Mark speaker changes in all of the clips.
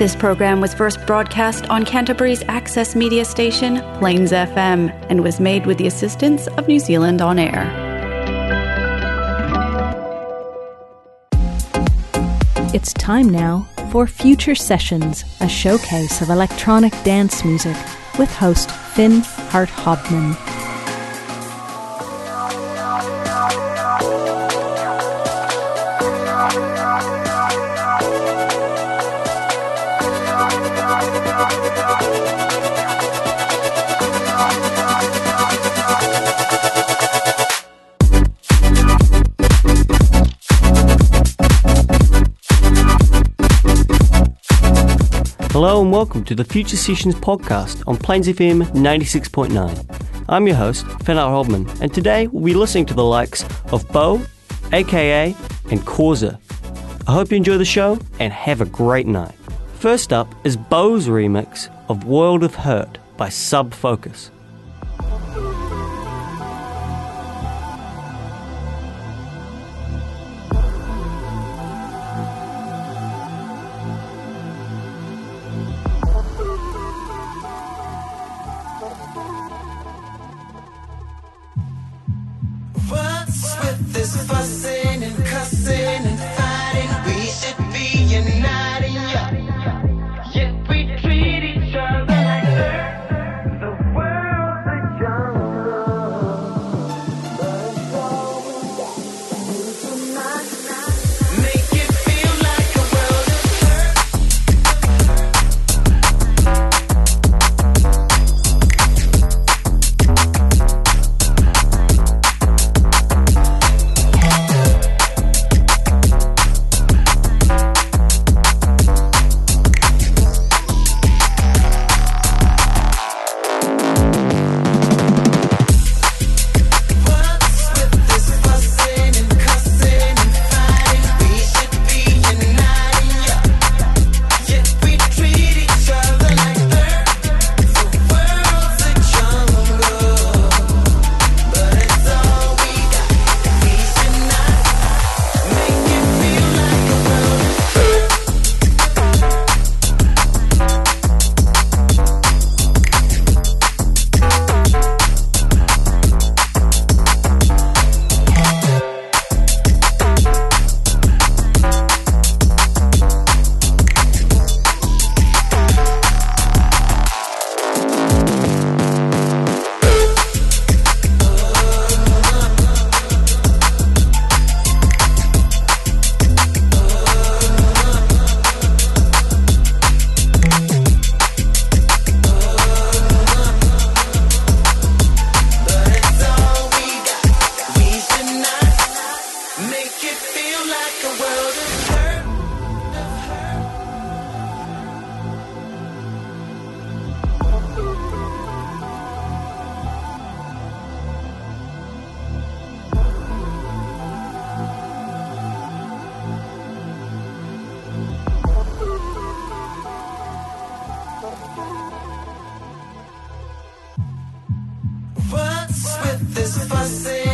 Speaker 1: This program was first broadcast on Canterbury's access media station, Plains FM, and was made with the assistance of New Zealand On Air.
Speaker 2: It's time now for Future Sessions, a showcase of electronic dance music with host Finn Hart Hobman.
Speaker 3: Welcome to the Future Sessions podcast on Plains FM 96.9. I'm your host, Fennar Hobman, and today we'll be listening to the likes of Bo, aka, and Causa. I hope you enjoy the show and have a great night. First up is Bo's remix of World of Hurt by Sub Focus.
Speaker 4: With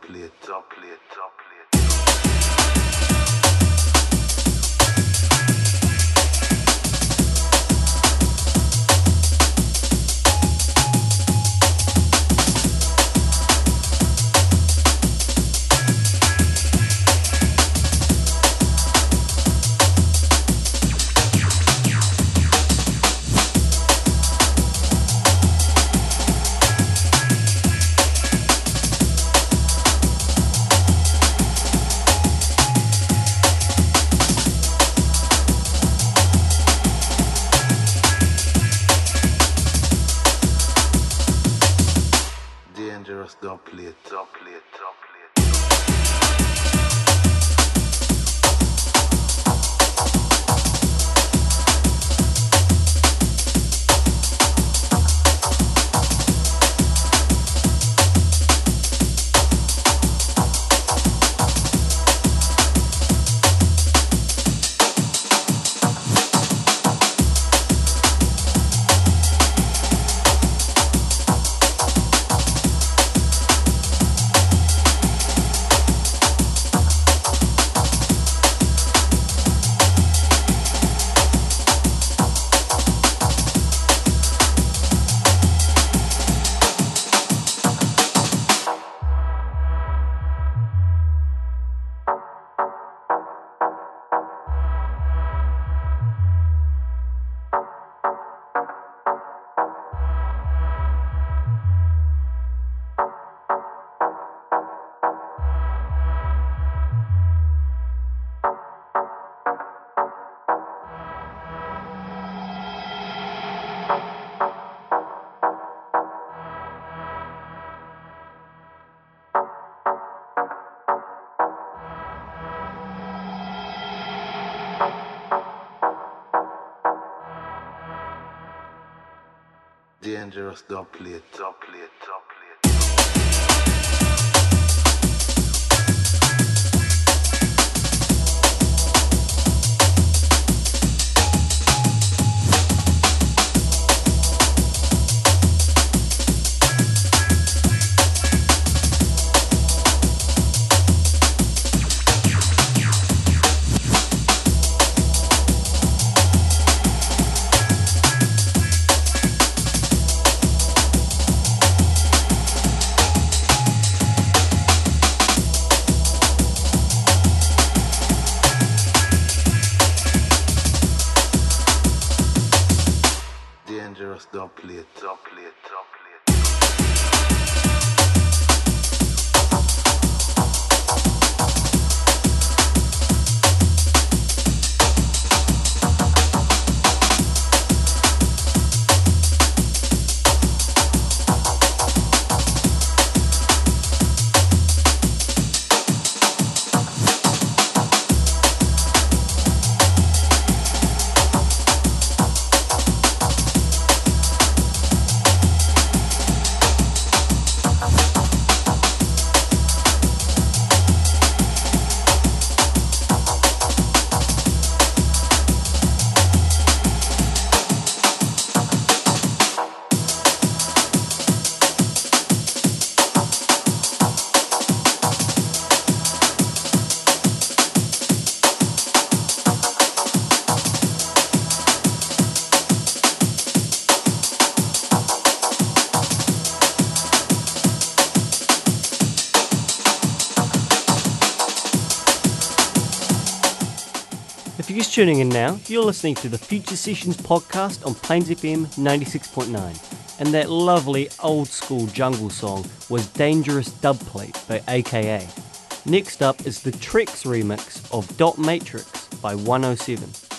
Speaker 3: plate, dub plate. Dangerous dub plate, dub plate, dub plate. Dangerous dub plate,
Speaker 5: tuning in now, you're listening to the Future Sessions podcast on Plains FM 96.9. And that lovely old school jungle song was Dangerous Dubplate by AKA. Next up is the Trex remix of Dot Matrix by 107.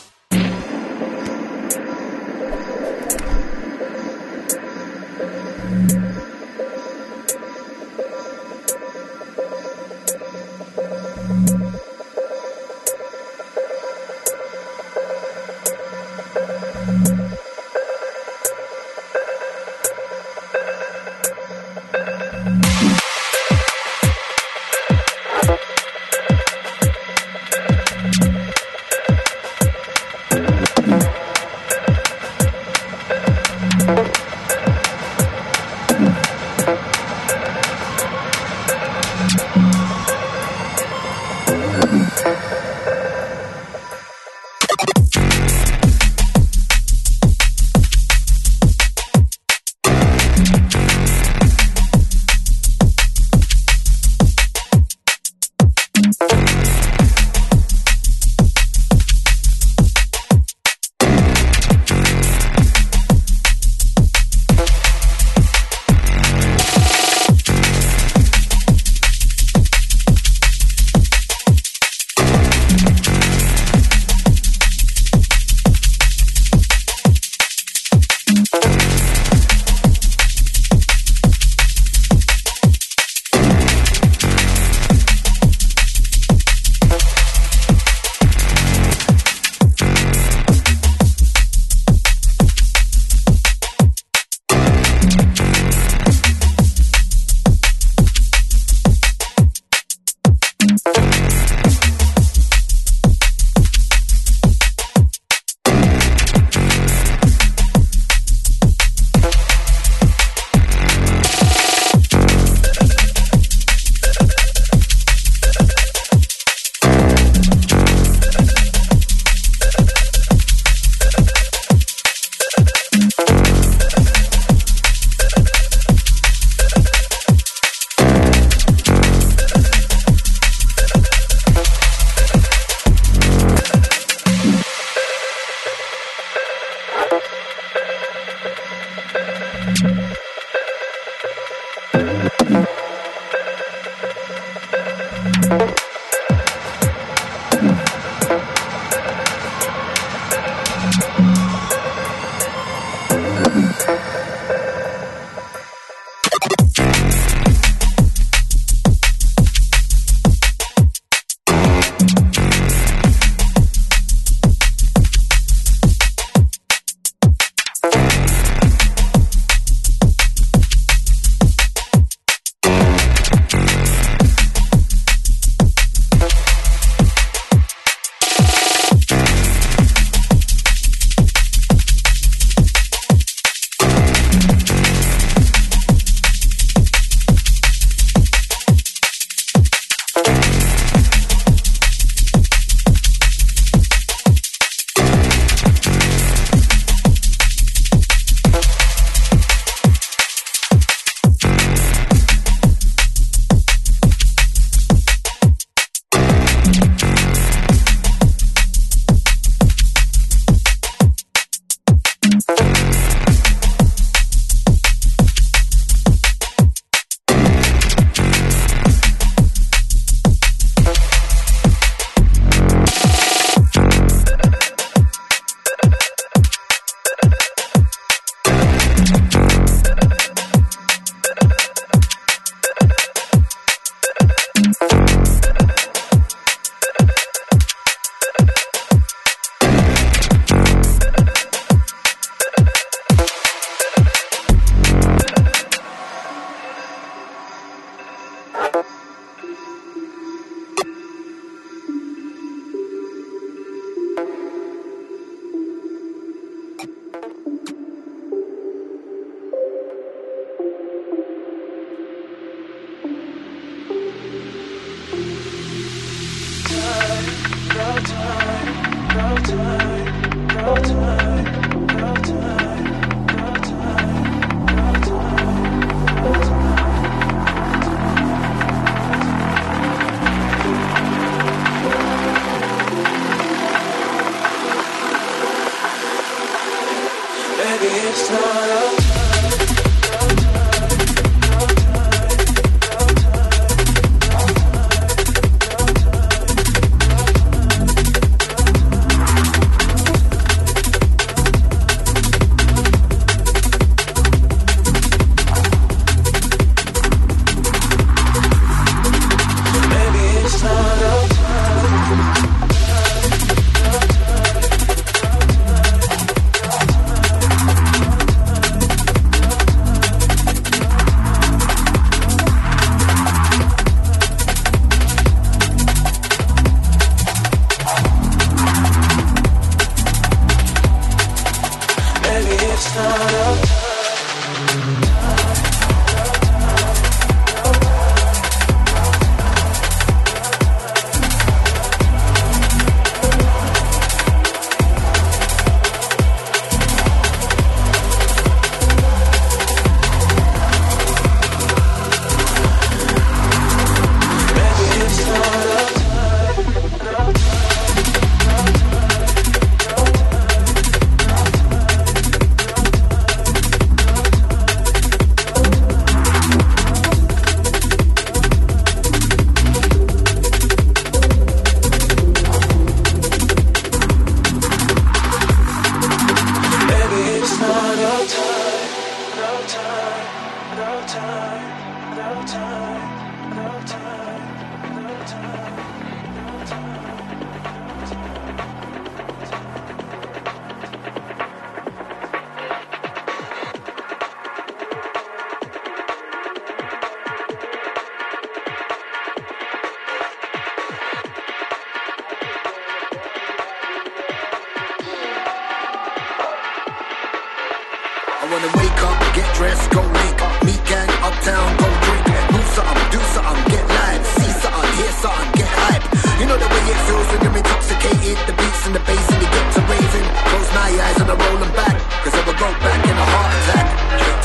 Speaker 3: Wanna wake up, get dressed, go link. Meet gang, uptown, go drink. Move something, do something, get live. See something, hear something, get hype. You know the way it feels when you're intoxicated. The beats and the bass and you get to raving. Close my eyes and I roll them back. Cause I will go back in a heart attack.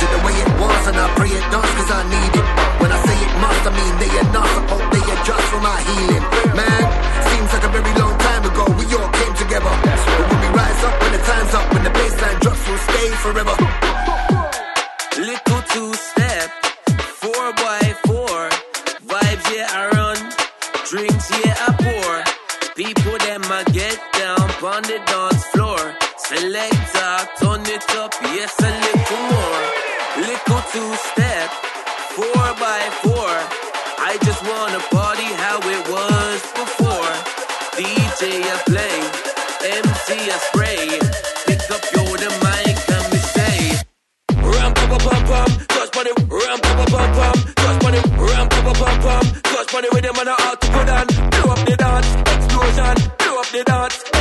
Speaker 3: To the way it was and I pray it does cause I need it. When I say it must, I mean they enough. I hope they adjust for my healing. Man, seems like a very long time ago we all came together. But when we rise up, when the time's up, when the baseline drops, we'll stay forever.
Speaker 6: People them get down on the dance floor. Selector, turn it up, yes, a little more. Little two step, four by four. I just wanna party how it was before. DJ I play, MC I spray. Pick up yo the mic and me say. Ram pa pa pam pam, touch money, ram pa pa pam pam, touch money, ram pa pa pam pam, touch money with them and I ought to put on. Blow up the dance, explosion, the dance,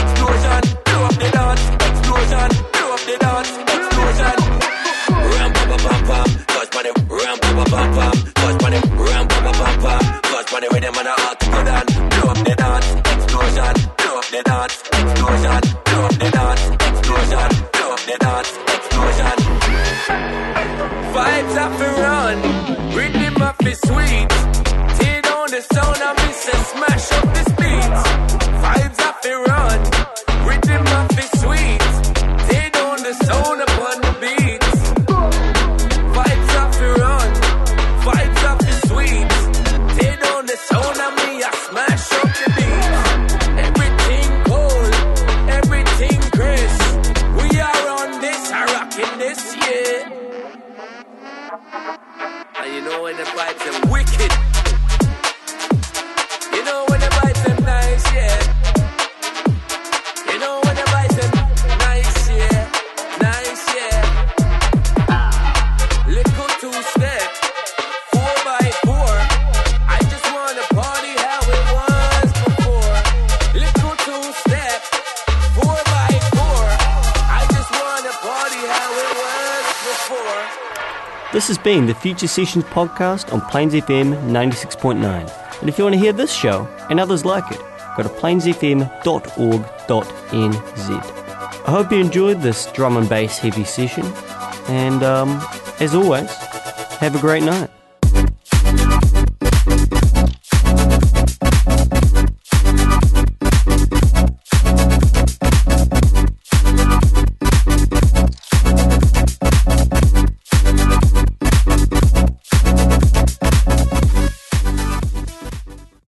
Speaker 5: This has been the Future Sessions podcast on Plains FM 96.9. And if you want to hear this show and others like it, go to plainsfm.org.nz. I hope you enjoyed this drum and bass heavy session, and um, as always, have a great night.